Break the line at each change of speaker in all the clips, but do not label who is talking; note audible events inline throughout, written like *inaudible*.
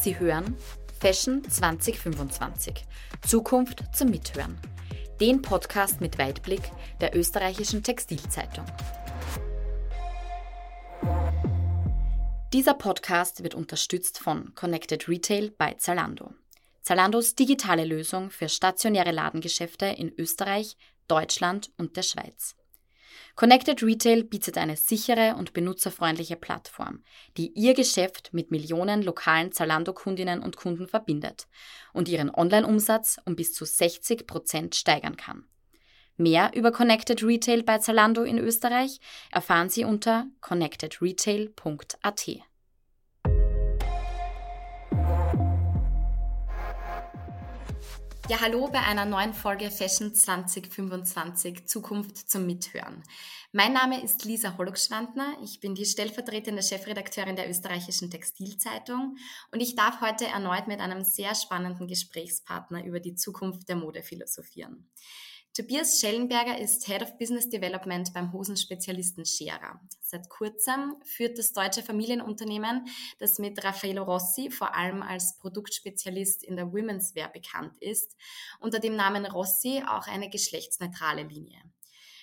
Sie hören Fashion 2025. Zukunft zum Mithören. Den Podcast mit Weitblick der österreichischen Textilzeitung. Dieser Podcast wird unterstützt von Connected Retail bei Zalando. Zalandos digitale Lösung für stationäre Ladengeschäfte in Österreich, Deutschland und der Schweiz. Connected Retail bietet eine sichere und benutzerfreundliche Plattform, die ihr Geschäft mit Millionen lokalen Zalando-Kundinnen und Kunden verbindet und ihren Online-Umsatz um bis zu 60 Prozent steigern kann. Mehr über Connected Retail bei Zalando in Österreich erfahren Sie unter connectedretail.at. Ja, hallo bei einer neuen Folge Fashion 2025 Zukunft zum Mithören. Mein Name ist Lisa Hollock-Schwandner. Ich bin die stellvertretende Chefredakteurin der österreichischen Textilzeitung und ich darf heute erneut mit einem sehr spannenden Gesprächspartner über die Zukunft der Mode philosophieren. Tobias Schellenberger ist Head of Business Development beim Hosenspezialisten Scherer. Seit kurzem führt das deutsche Familienunternehmen, das mit Raffaello Rossi vor allem als Produktspezialist in der Women's Wear bekannt ist, unter dem Namen Rossi auch eine geschlechtsneutrale Linie.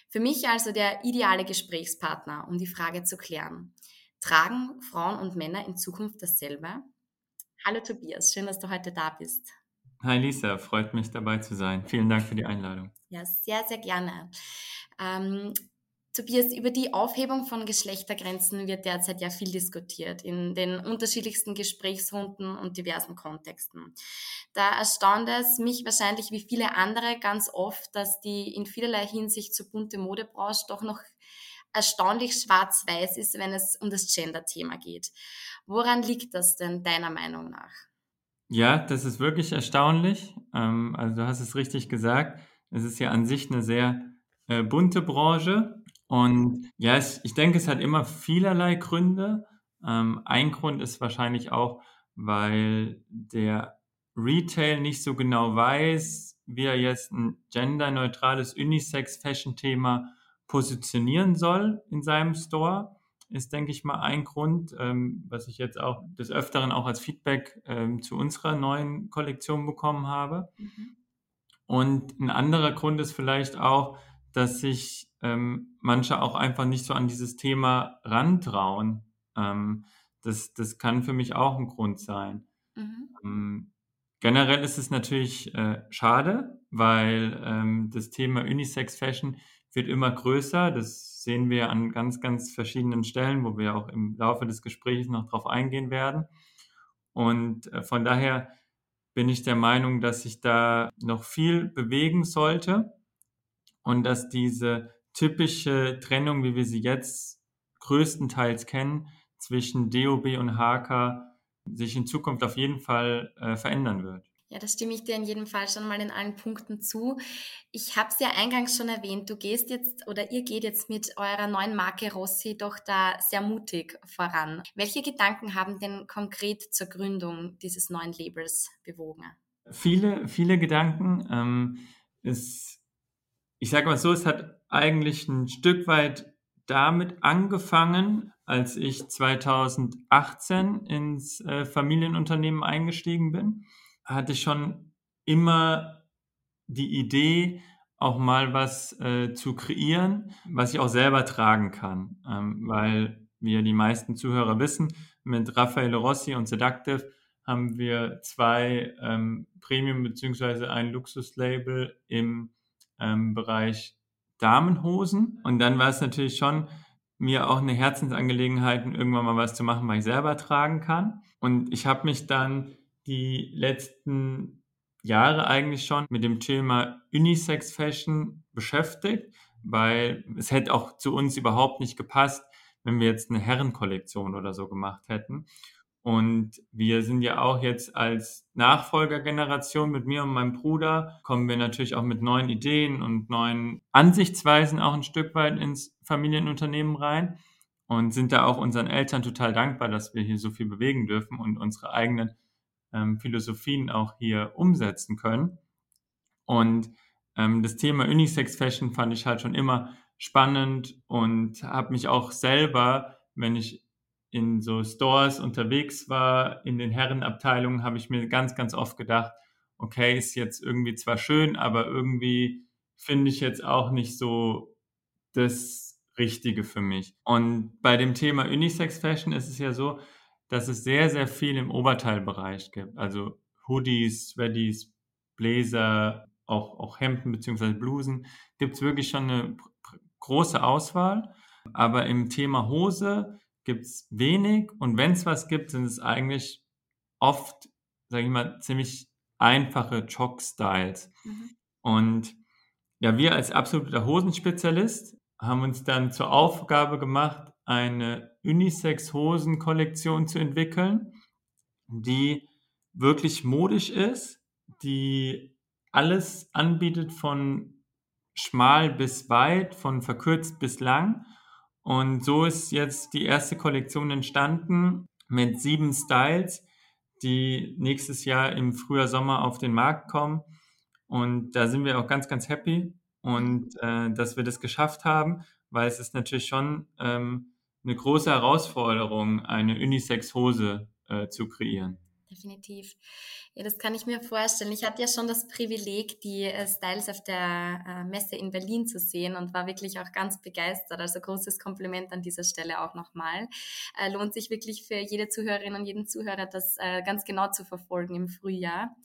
Für mich also der ideale Gesprächspartner, um die Frage zu klären. Tragen Frauen und Männer in Zukunft dasselbe? Hallo Tobias, schön, dass du heute da bist.
Hi Lisa, freut mich dabei zu sein. Vielen Dank für die Einladung.
Ja, sehr, sehr gerne. Ähm, Tobias, über die Aufhebung von Geschlechtergrenzen wird derzeit ja viel diskutiert in den unterschiedlichsten Gesprächsrunden und diversen Kontexten. Da erstaunt es mich wahrscheinlich wie viele andere ganz oft, dass die in vielerlei Hinsicht so bunte Modebranche doch noch erstaunlich schwarz-weiß ist, wenn es um das Gender-Thema geht. Woran liegt das denn deiner Meinung nach?
Ja, das ist wirklich erstaunlich. Ähm, also du hast es richtig gesagt. Es ist ja an sich eine sehr äh, bunte Branche. Und ja, es, ich denke, es hat immer vielerlei Gründe. Ähm, ein Grund ist wahrscheinlich auch, weil der Retail nicht so genau weiß, wie er jetzt ein genderneutrales Unisex-Fashion-Thema positionieren soll in seinem Store ist, denke ich mal, ein Grund, ähm, was ich jetzt auch des Öfteren auch als Feedback ähm, zu unserer neuen Kollektion bekommen habe. Mhm. Und ein anderer Grund ist vielleicht auch, dass sich ähm, manche auch einfach nicht so an dieses Thema rantrauen. Ähm, das, das kann für mich auch ein Grund sein. Mhm. Ähm, generell ist es natürlich äh, schade, weil ähm, das Thema Unisex Fashion wird immer größer. Das sehen wir an ganz, ganz verschiedenen Stellen, wo wir auch im Laufe des Gesprächs noch drauf eingehen werden. Und äh, von daher bin ich der Meinung, dass sich da noch viel bewegen sollte und dass diese typische Trennung, wie wir sie jetzt größtenteils kennen, zwischen DOB und HK sich in Zukunft auf jeden Fall äh, verändern wird.
Ja, das stimme ich dir in jedem Fall schon mal in allen Punkten zu. Ich habe es ja eingangs schon erwähnt, du gehst jetzt oder ihr geht jetzt mit eurer neuen Marke Rossi doch da sehr mutig voran. Welche Gedanken haben denn konkret zur Gründung dieses neuen Labels bewogen?
Viele, viele Gedanken. Ähm, es, ich sage mal so, es hat eigentlich ein Stück weit damit angefangen, als ich 2018 ins äh, Familienunternehmen eingestiegen bin hatte ich schon immer die Idee, auch mal was äh, zu kreieren, was ich auch selber tragen kann. Ähm, weil, wie ja die meisten Zuhörer wissen, mit Raffaele Rossi und Seductive haben wir zwei ähm, Premium- bzw. ein Luxuslabel im ähm, Bereich Damenhosen. Und dann war es natürlich schon mir auch eine Herzensangelegenheit, irgendwann mal was zu machen, was ich selber tragen kann. Und ich habe mich dann die letzten Jahre eigentlich schon mit dem Thema Unisex Fashion beschäftigt, weil es hätte auch zu uns überhaupt nicht gepasst, wenn wir jetzt eine Herrenkollektion oder so gemacht hätten. Und wir sind ja auch jetzt als Nachfolgergeneration mit mir und meinem Bruder, kommen wir natürlich auch mit neuen Ideen und neuen Ansichtsweisen auch ein Stück weit ins Familienunternehmen rein und sind da auch unseren Eltern total dankbar, dass wir hier so viel bewegen dürfen und unsere eigenen ähm, Philosophien auch hier umsetzen können. Und ähm, das Thema Unisex Fashion fand ich halt schon immer spannend und habe mich auch selber, wenn ich in so Stores unterwegs war, in den Herrenabteilungen, habe ich mir ganz, ganz oft gedacht, okay, ist jetzt irgendwie zwar schön, aber irgendwie finde ich jetzt auch nicht so das Richtige für mich. Und bei dem Thema Unisex Fashion ist es ja so, dass es sehr, sehr viel im Oberteilbereich gibt. Also Hoodies, Sweaties, Bläser, auch, auch Hemden bzw. Blusen. Gibt es wirklich schon eine große Auswahl. Aber im Thema Hose gibt es wenig. Und wenn es was gibt, sind es eigentlich oft, sage ich mal, ziemlich einfache Jog-Styles. Mhm. Und ja, wir als absoluter Hosenspezialist haben uns dann zur Aufgabe gemacht, eine Unisex-Hosen-Kollektion zu entwickeln, die wirklich modisch ist, die alles anbietet von schmal bis weit, von verkürzt bis lang. Und so ist jetzt die erste Kollektion entstanden mit sieben Styles, die nächstes Jahr im Frühjahr, Sommer auf den Markt kommen. Und da sind wir auch ganz, ganz happy und äh, dass wir das geschafft haben, weil es ist natürlich schon ähm, eine große Herausforderung, eine Unisex-Hose äh, zu kreieren.
Definitiv. Ja, das kann ich mir vorstellen. Ich hatte ja schon das Privileg, die äh, Styles auf der äh, Messe in Berlin zu sehen und war wirklich auch ganz begeistert. Also großes Kompliment an dieser Stelle auch nochmal. Äh, lohnt sich wirklich für jede Zuhörerin und jeden Zuhörer, das ganz genau zu verfolgen im Frühjahr.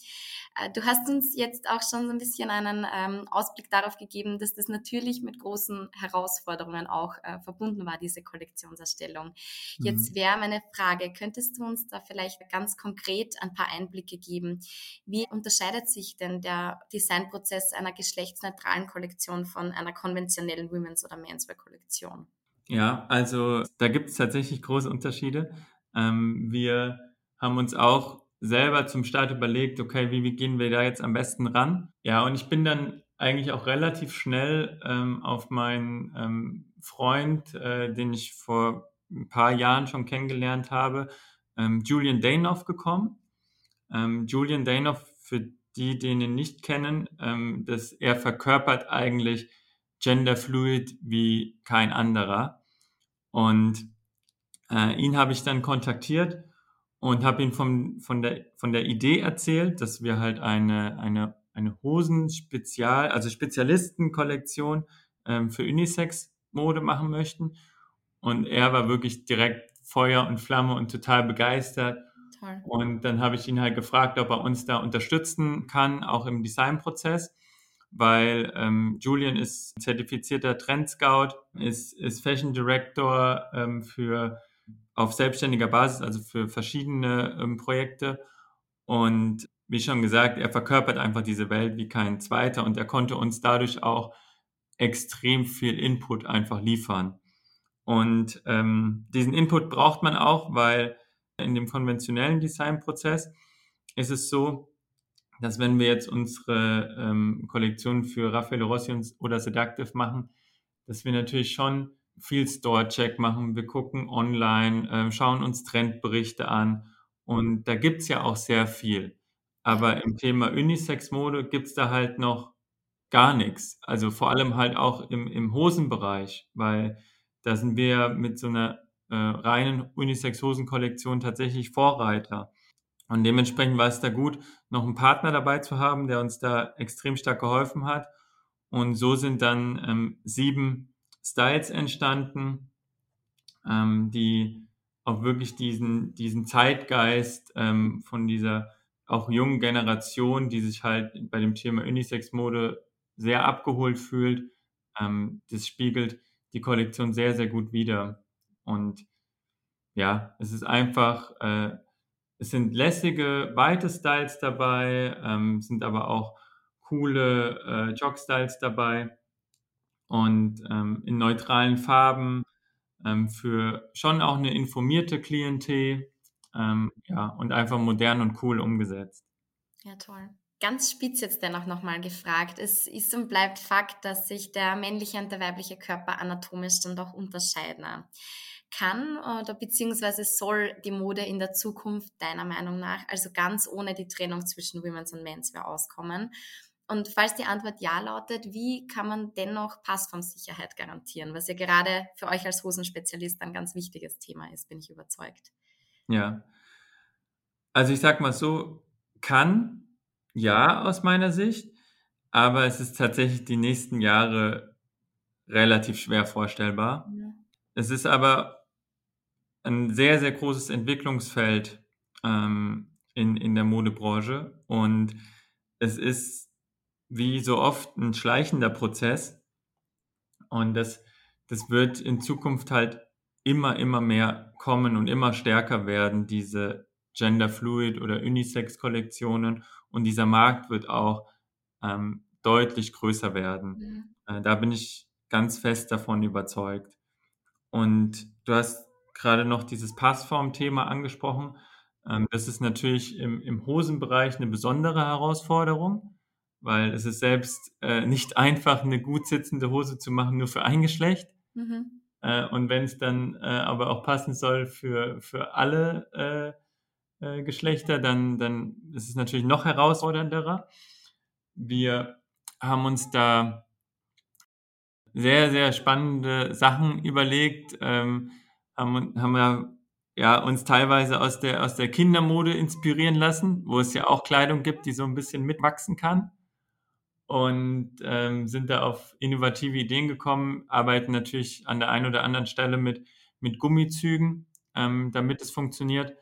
Du hast uns jetzt auch schon so ein bisschen einen ähm, Ausblick darauf gegeben, dass das natürlich mit großen Herausforderungen auch verbunden war, diese Kollektionserstellung. Jetzt mhm. wäre meine Frage, könntest du uns da vielleicht ganz konkret ein paar Einblicke geben? Wie unterscheidet sich denn der Designprozess einer geschlechtsneutralen Kollektion von einer konventionellen Women's- oder Menswear-Kollektion?
Ja, also da gibt es tatsächlich große Unterschiede. Ähm, wir haben uns auch selber zum Start überlegt, okay, wie, wie gehen wir da jetzt am besten ran? Ja, und ich bin dann eigentlich auch relativ schnell ähm, auf meinen ähm, Freund, äh, den ich vor ein paar Jahren schon kennengelernt habe, ähm, Julian Danoff gekommen. Ähm, Julian Danoff, für die, die ihn nicht kennen, ähm, dass er verkörpert eigentlich genderfluid wie kein anderer. Und äh, ihn habe ich dann kontaktiert und habe ihm vom, von, der, von der Idee erzählt, dass wir halt eine, eine, eine Hosen-Spezial, also Spezialistenkollektion ähm, für Unisex-Mode machen möchten. Und er war wirklich direkt Feuer und Flamme und total begeistert. Toll. Und dann habe ich ihn halt gefragt, ob er uns da unterstützen kann, auch im Designprozess, weil ähm, Julian ist zertifizierter Trend Scout, ist, ist Fashion Director ähm, für auf selbstständiger Basis, also für verschiedene ähm, Projekte. Und wie schon gesagt, er verkörpert einfach diese Welt wie kein zweiter und er konnte uns dadurch auch extrem viel Input einfach liefern. Und ähm, diesen Input braucht man auch, weil in dem konventionellen Designprozess ist es so, dass wenn wir jetzt unsere ähm, Kollektion für Raffaele Rossi oder Seductive machen, dass wir natürlich schon viel Store-Check machen, wir gucken online, äh, schauen uns Trendberichte an und da gibt es ja auch sehr viel. Aber im Thema Unisex-Mode gibt es da halt noch gar nichts. Also vor allem halt auch im, im Hosenbereich, weil da sind wir mit so einer äh, reinen Unisex-Hosen-Kollektion tatsächlich Vorreiter. Und dementsprechend war es da gut, noch einen Partner dabei zu haben, der uns da extrem stark geholfen hat. Und so sind dann ähm, sieben Styles entstanden, ähm, die auch wirklich diesen, diesen Zeitgeist ähm, von dieser auch jungen Generation, die sich halt bei dem Thema Unisex-Mode sehr abgeholt fühlt, ähm, das spiegelt die Kollektion sehr, sehr gut wider. Und ja, es ist einfach, äh, es sind lässige, weite Styles dabei, ähm, sind aber auch coole äh, Jog-Styles dabei und ähm, in neutralen Farben ähm, für schon auch eine informierte Klientel ähm, ja, und einfach modern und cool umgesetzt.
Ja, toll. Ganz spitz jetzt dennoch nochmal gefragt. Es ist und bleibt Fakt, dass sich der männliche und der weibliche Körper anatomisch dann doch unterscheiden. Kann oder beziehungsweise soll die Mode in der Zukunft deiner Meinung nach also ganz ohne die Trennung zwischen Women's und Menswear auskommen? Und falls die Antwort ja lautet, wie kann man dennoch Passformsicherheit garantieren, was ja gerade für euch als Hosenspezialist ein ganz wichtiges Thema ist, bin ich überzeugt.
Ja. Also ich sag mal so, kann ja aus meiner Sicht, aber es ist tatsächlich die nächsten Jahre relativ schwer vorstellbar. Ja. Es ist aber ein sehr, sehr großes Entwicklungsfeld ähm, in, in der Modebranche und es ist wie so oft ein schleichender Prozess und das, das wird in Zukunft halt immer, immer mehr kommen und immer stärker werden, diese Gender Fluid oder Unisex Kollektionen und dieser Markt wird auch ähm, deutlich größer werden. Mhm. Äh, da bin ich ganz fest davon überzeugt. Und du hast gerade noch dieses Passform-Thema angesprochen. Ähm, das ist natürlich im, im Hosenbereich eine besondere Herausforderung, weil es ist selbst äh, nicht einfach, eine gut sitzende Hose zu machen, nur für ein Geschlecht. Mhm. Äh, und wenn es dann äh, aber auch passen soll für, für alle äh, Geschlechter, dann, dann ist es natürlich noch herausfordernderer. Wir haben uns da sehr, sehr spannende Sachen überlegt, ähm, haben, haben wir ja, uns teilweise aus der, aus der Kindermode inspirieren lassen, wo es ja auch Kleidung gibt, die so ein bisschen mitwachsen kann. Und ähm, sind da auf innovative Ideen gekommen, arbeiten natürlich an der einen oder anderen Stelle mit, mit Gummizügen, ähm, damit es funktioniert.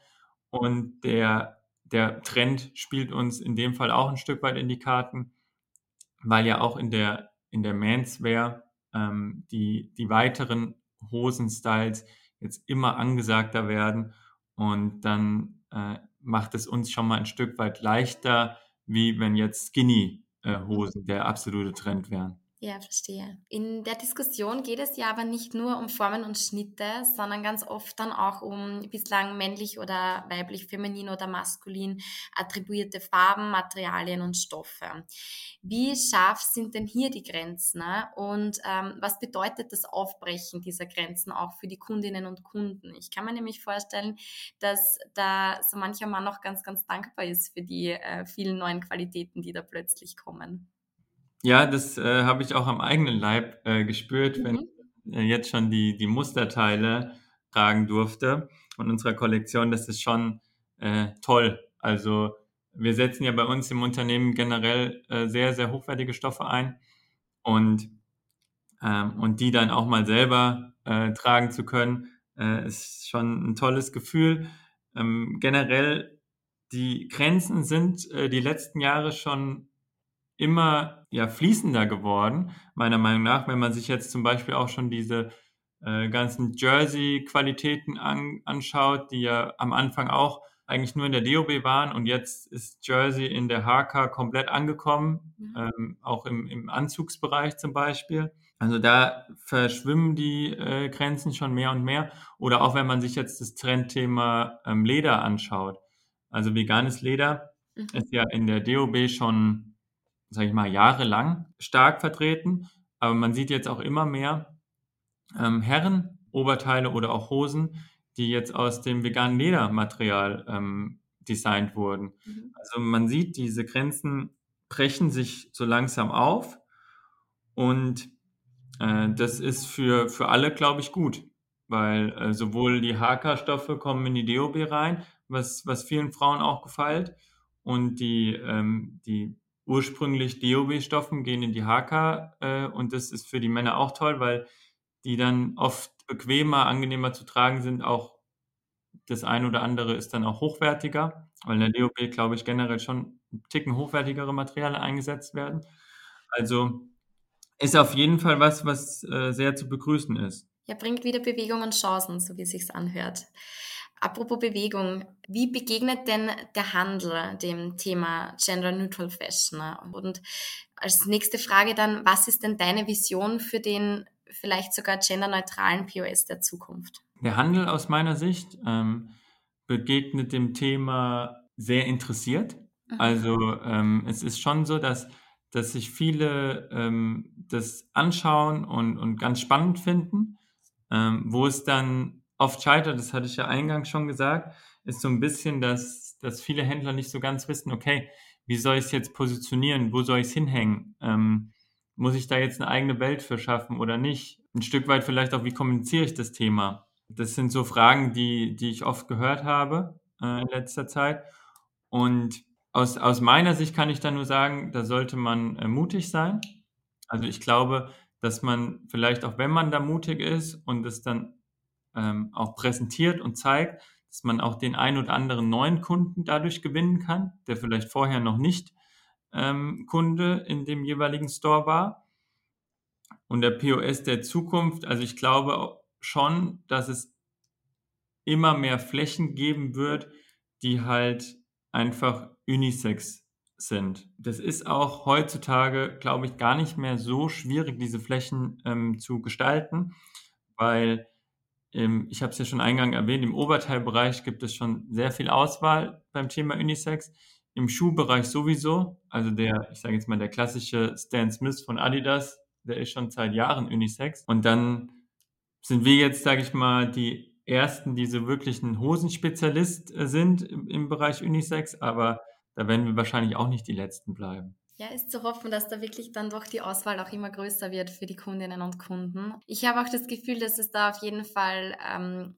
Und der, der Trend spielt uns in dem Fall auch ein Stück weit in die Karten, weil ja auch in der, in der Manswear ähm, die, die weiteren Hosenstyles jetzt immer angesagter werden und dann äh, macht es uns schon mal ein Stück weit leichter, wie wenn jetzt Skinny-Hosen äh, der absolute Trend wären.
Ja, verstehe. In der Diskussion geht es ja aber nicht nur um Formen und Schnitte, sondern ganz oft dann auch um bislang männlich oder weiblich, feminin oder maskulin attribuierte Farben, Materialien und Stoffe. Wie scharf sind denn hier die Grenzen? Ne? Und ähm, was bedeutet das Aufbrechen dieser Grenzen auch für die Kundinnen und Kunden? Ich kann mir nämlich vorstellen, dass da so mancher Mann noch ganz, ganz dankbar ist für die äh, vielen neuen Qualitäten, die da plötzlich kommen.
Ja, das äh, habe ich auch am eigenen Leib äh, gespürt, mhm. wenn ich äh, jetzt schon die, die Musterteile tragen durfte und unserer Kollektion. Das ist schon äh, toll. Also wir setzen ja bei uns im Unternehmen generell äh, sehr, sehr hochwertige Stoffe ein und, ähm, und die dann auch mal selber äh, tragen zu können, äh, ist schon ein tolles Gefühl. Ähm, generell, die Grenzen sind äh, die letzten Jahre schon immer ja, fließender geworden, meiner Meinung nach, wenn man sich jetzt zum Beispiel auch schon diese äh, ganzen Jersey-Qualitäten an, anschaut, die ja am Anfang auch eigentlich nur in der DOB waren und jetzt ist Jersey in der HK komplett angekommen, mhm. ähm, auch im, im Anzugsbereich zum Beispiel. Also da verschwimmen die äh, Grenzen schon mehr und mehr. Oder auch wenn man sich jetzt das Trendthema ähm, Leder anschaut. Also veganes Leder mhm. ist ja in der DOB schon sage ich mal, jahrelang stark vertreten. Aber man sieht jetzt auch immer mehr ähm, Herren, Oberteile oder auch Hosen, die jetzt aus dem veganen Ledermaterial ähm, designt wurden. Mhm. Also man sieht, diese Grenzen brechen sich so langsam auf und äh, das ist für, für alle, glaube ich, gut, weil äh, sowohl die HK-Stoffe kommen in die DOB rein, was, was vielen Frauen auch gefällt, und die, ähm, die ursprünglich DOB-Stoffen gehen in die HK äh, und das ist für die Männer auch toll, weil die dann oft bequemer, angenehmer zu tragen sind. Auch das eine oder andere ist dann auch hochwertiger, weil in der DOB, glaube ich, generell schon Ticken hochwertigere Materialien eingesetzt werden. Also ist auf jeden Fall was, was äh, sehr zu begrüßen ist.
Ja, bringt wieder Bewegung und Chancen, so wie es sich anhört. Apropos Bewegung, wie begegnet denn der Handel dem Thema Gender Neutral Fashion? Und als nächste Frage dann, was ist denn deine Vision für den vielleicht sogar genderneutralen POS der Zukunft?
Der Handel aus meiner Sicht ähm, begegnet dem Thema sehr interessiert. Mhm. Also ähm, es ist schon so, dass, dass sich viele ähm, das anschauen und, und ganz spannend finden, ähm, wo es dann oft scheitert, das hatte ich ja eingangs schon gesagt, ist so ein bisschen, dass, dass viele Händler nicht so ganz wissen, okay, wie soll ich es jetzt positionieren, wo soll ich es hinhängen? Ähm, muss ich da jetzt eine eigene Welt für schaffen oder nicht? Ein Stück weit vielleicht auch, wie kommuniziere ich das Thema? Das sind so Fragen, die, die ich oft gehört habe äh, in letzter Zeit. Und aus, aus meiner Sicht kann ich da nur sagen, da sollte man äh, mutig sein. Also ich glaube, dass man vielleicht auch, wenn man da mutig ist und es dann ähm, auch präsentiert und zeigt, dass man auch den ein oder anderen neuen Kunden dadurch gewinnen kann, der vielleicht vorher noch nicht ähm, Kunde in dem jeweiligen Store war. Und der POS der Zukunft, also ich glaube schon, dass es immer mehr Flächen geben wird, die halt einfach Unisex sind. Das ist auch heutzutage, glaube ich, gar nicht mehr so schwierig, diese Flächen ähm, zu gestalten, weil ähm, ich habe es ja schon eingangs erwähnt, im Oberteilbereich gibt es schon sehr viel Auswahl beim Thema Unisex. Im Schuhbereich sowieso, also der, ich sage jetzt mal, der klassische Stan Smith von Adidas, der ist schon seit Jahren Unisex. Und dann sind wir jetzt, sage ich mal, die ersten, die so wirklich ein Hosenspezialist äh, sind im, im Bereich Unisex, aber da werden wir wahrscheinlich auch nicht die Letzten bleiben.
Ja, ist zu hoffen, dass da wirklich dann doch die Auswahl auch immer größer wird für die Kundinnen und Kunden. Ich habe auch das Gefühl, dass es da auf jeden Fall ähm,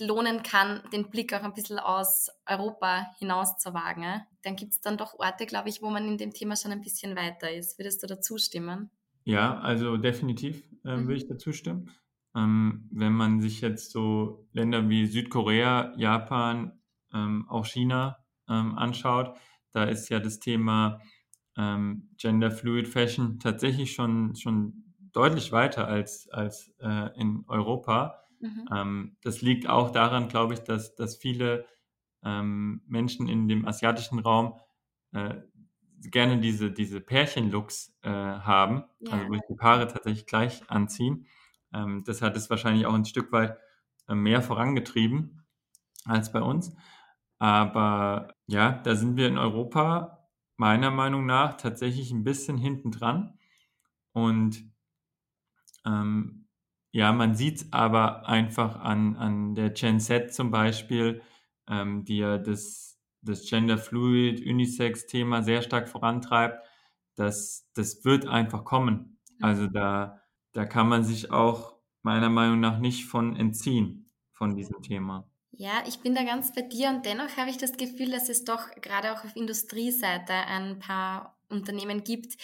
lohnen kann, den Blick auch ein bisschen aus Europa hinaus zu wagen. Dann gibt es dann doch Orte, glaube ich, wo man in dem Thema schon ein bisschen weiter ist. Würdest du dazu stimmen?
Ja, also definitiv äh, mhm. würde ich dazu stimmen. Ähm, wenn man sich jetzt so Länder wie Südkorea, Japan, ähm, auch China ähm, anschaut, da ist ja das Thema ähm, Gender Fluid Fashion tatsächlich schon, schon deutlich weiter als, als äh, in Europa. Mhm. Ähm, das liegt auch daran, glaube ich, dass, dass viele ähm, Menschen in dem asiatischen Raum äh, gerne diese, diese Pärchen-Looks äh, haben, ja. also wo sich die Paare tatsächlich gleich anziehen. Ähm, das hat es wahrscheinlich auch ein Stück weit äh, mehr vorangetrieben als bei uns. Aber ja, da sind wir in Europa meiner Meinung nach tatsächlich ein bisschen hinten dran. Und ähm, ja, man sieht es aber einfach an, an der Gen Z zum Beispiel, ähm, die ja das, das Gender Fluid, Unisex-Thema sehr stark vorantreibt. Das, das wird einfach kommen. Also da, da kann man sich auch meiner Meinung nach nicht von entziehen, von diesem Thema.
Ja, ich bin da ganz bei dir und dennoch habe ich das Gefühl, dass es doch gerade auch auf Industrieseite ein paar Unternehmen gibt,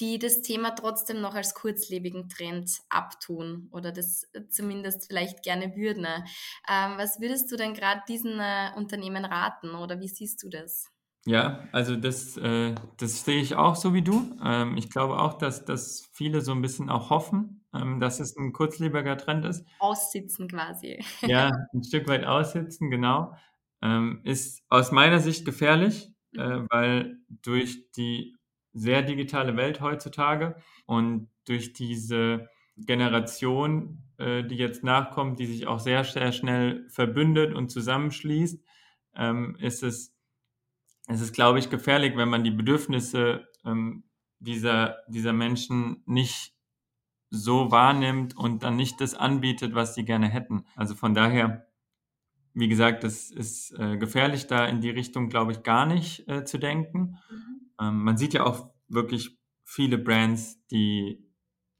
die das Thema trotzdem noch als kurzlebigen Trend abtun oder das zumindest vielleicht gerne würden. Ähm, was würdest du denn gerade diesen äh, Unternehmen raten oder wie siehst du das?
Ja, also das, äh, das sehe ich auch so wie du. Ähm, ich glaube auch, dass, dass viele so ein bisschen auch hoffen, ähm, dass es ein kurzlebiger Trend ist.
Aussitzen quasi.
Ja, *laughs* ein Stück weit aussitzen, genau. Ähm, ist aus meiner Sicht gefährlich, äh, mhm. weil durch die sehr digitale Welt heutzutage und durch diese Generation, äh, die jetzt nachkommt, die sich auch sehr, sehr schnell verbündet und zusammenschließt, ähm, ist es es ist, glaube ich, gefährlich, wenn man die Bedürfnisse ähm, dieser, dieser Menschen nicht so wahrnimmt und dann nicht das anbietet, was sie gerne hätten. Also von daher, wie gesagt, es ist äh, gefährlich, da in die Richtung, glaube ich, gar nicht äh, zu denken. Mhm. Ähm, man sieht ja auch wirklich viele Brands, die,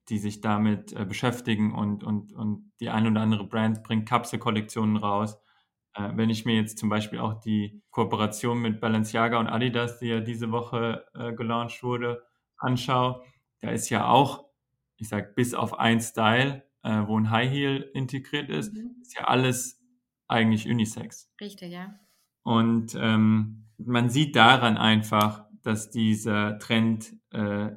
die sich damit äh, beschäftigen und, und, und die ein oder andere Brand bringt Kapselkollektionen raus äh, wenn ich mir jetzt zum Beispiel auch die Kooperation mit Balenciaga und Adidas, die ja diese Woche äh, gelauncht wurde, anschaue, da ist ja auch, ich sag, bis auf ein Style, äh, wo ein High Heel integriert ist, mhm. ist ja alles eigentlich Unisex.
Richtig, ja.
Und ähm, man sieht daran einfach, dass dieser Trend äh,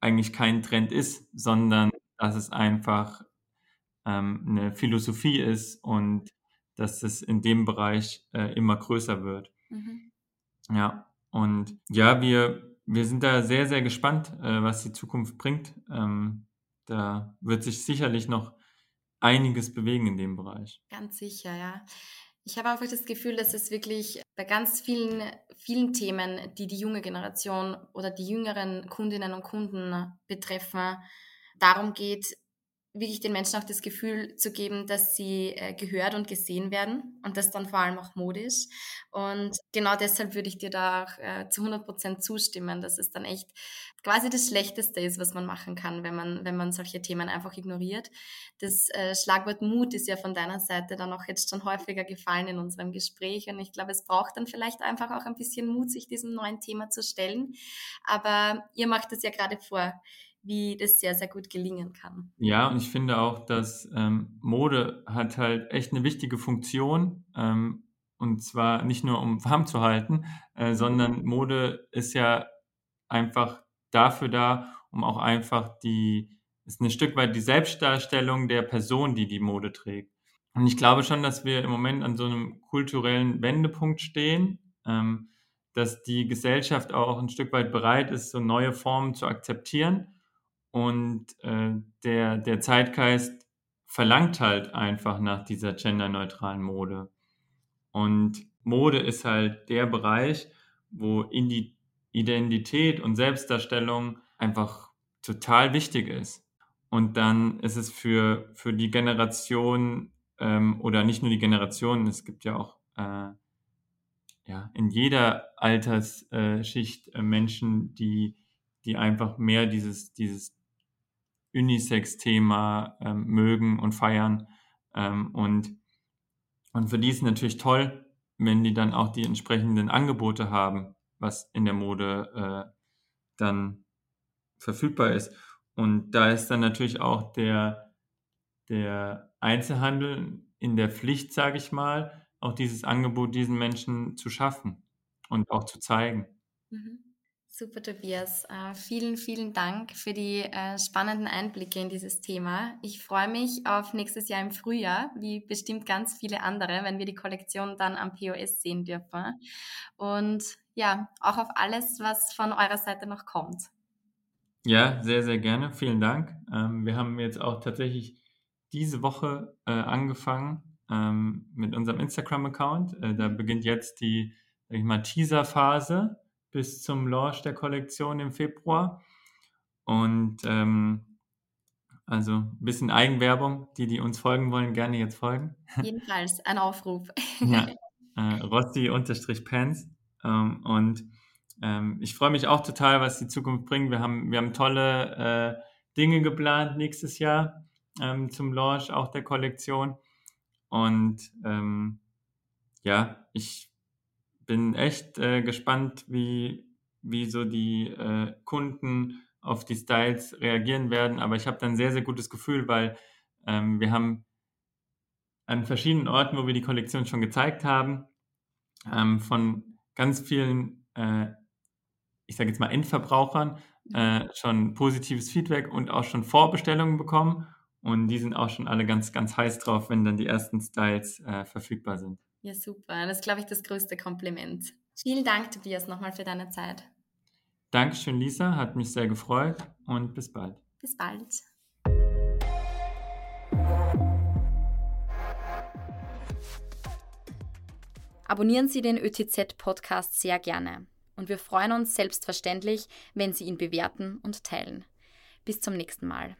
eigentlich kein Trend ist, sondern dass es einfach ähm, eine Philosophie ist und dass es in dem Bereich äh, immer größer wird. Mhm. Ja, und ja, wir, wir sind da sehr, sehr gespannt, äh, was die Zukunft bringt. Ähm, da wird sich sicherlich noch einiges bewegen in dem Bereich.
Ganz sicher, ja. Ich habe einfach das Gefühl, dass es wirklich bei ganz vielen, vielen Themen, die die junge Generation oder die jüngeren Kundinnen und Kunden betreffen, darum geht, wirklich den Menschen auch das Gefühl zu geben, dass sie äh, gehört und gesehen werden und das dann vor allem auch modisch. Und genau deshalb würde ich dir da auch äh, zu 100 Prozent zustimmen, dass es dann echt quasi das Schlechteste ist, was man machen kann, wenn man, wenn man solche Themen einfach ignoriert. Das äh, Schlagwort Mut ist ja von deiner Seite dann auch jetzt schon häufiger gefallen in unserem Gespräch und ich glaube, es braucht dann vielleicht einfach auch ein bisschen Mut, sich diesem neuen Thema zu stellen. Aber ihr macht es ja gerade vor wie das sehr, sehr gut gelingen kann.
Ja, und ich finde auch, dass ähm, Mode hat halt echt eine wichtige Funktion. Ähm, und zwar nicht nur, um warm zu halten, äh, sondern Mode ist ja einfach dafür da, um auch einfach die, ist ein Stück weit die Selbstdarstellung der Person, die die Mode trägt. Und ich glaube schon, dass wir im Moment an so einem kulturellen Wendepunkt stehen, ähm, dass die Gesellschaft auch ein Stück weit bereit ist, so neue Formen zu akzeptieren und äh, der, der Zeitgeist verlangt halt einfach nach dieser genderneutralen Mode. Und Mode ist halt der Bereich, wo Indi Identität und Selbstdarstellung einfach total wichtig ist. Und dann ist es für, für die Generation ähm, oder nicht nur die Generation, es gibt ja auch äh, ja, in jeder Altersschicht äh, Menschen, die, die einfach mehr dieses, dieses Unisex-Thema ähm, mögen und feiern. Ähm, und, und für die ist es natürlich toll, wenn die dann auch die entsprechenden Angebote haben, was in der Mode äh, dann verfügbar ist. Und da ist dann natürlich auch der, der Einzelhandel in der Pflicht, sage ich mal, auch dieses Angebot diesen Menschen zu schaffen und auch zu zeigen.
Mhm. Super, Tobias. Uh, vielen, vielen Dank für die uh, spannenden Einblicke in dieses Thema. Ich freue mich auf nächstes Jahr im Frühjahr, wie bestimmt ganz viele andere, wenn wir die Kollektion dann am POS sehen dürfen. Und ja, auch auf alles, was von eurer Seite noch kommt.
Ja, sehr, sehr gerne. Vielen Dank. Ähm, wir haben jetzt auch tatsächlich diese Woche äh, angefangen ähm, mit unserem Instagram-Account. Äh, da beginnt jetzt die, sag ich mal, Teaser-Phase bis zum Launch der Kollektion im Februar. Und ähm, also ein bisschen Eigenwerbung, die, die uns folgen wollen, gerne jetzt folgen. *laughs*
Jedenfalls ein Aufruf.
ja, *laughs* äh, Rossi-Pants. Ähm, und ähm, ich freue mich auch total, was die Zukunft bringt. Wir haben, wir haben tolle äh, Dinge geplant nächstes Jahr ähm, zum Launch auch der Kollektion. Und ähm, ja, ich bin echt äh, gespannt, wie, wie so die äh, Kunden auf die Styles reagieren werden. Aber ich habe dann ein sehr, sehr gutes Gefühl, weil ähm, wir haben an verschiedenen Orten, wo wir die Kollektion schon gezeigt haben, ähm, von ganz vielen, äh, ich sage jetzt mal Endverbrauchern, äh, schon positives Feedback und auch schon Vorbestellungen bekommen. Und die sind auch schon alle ganz, ganz heiß drauf, wenn dann die ersten Styles äh, verfügbar sind.
Ja, super. Das ist, glaube ich, das größte Kompliment. Vielen Dank, Tobias, nochmal für deine Zeit.
Dankeschön, Lisa. Hat mich sehr gefreut und bis bald.
Bis bald. Abonnieren Sie den ÖTZ-Podcast sehr gerne. Und wir freuen uns selbstverständlich, wenn Sie ihn bewerten und teilen. Bis zum nächsten Mal.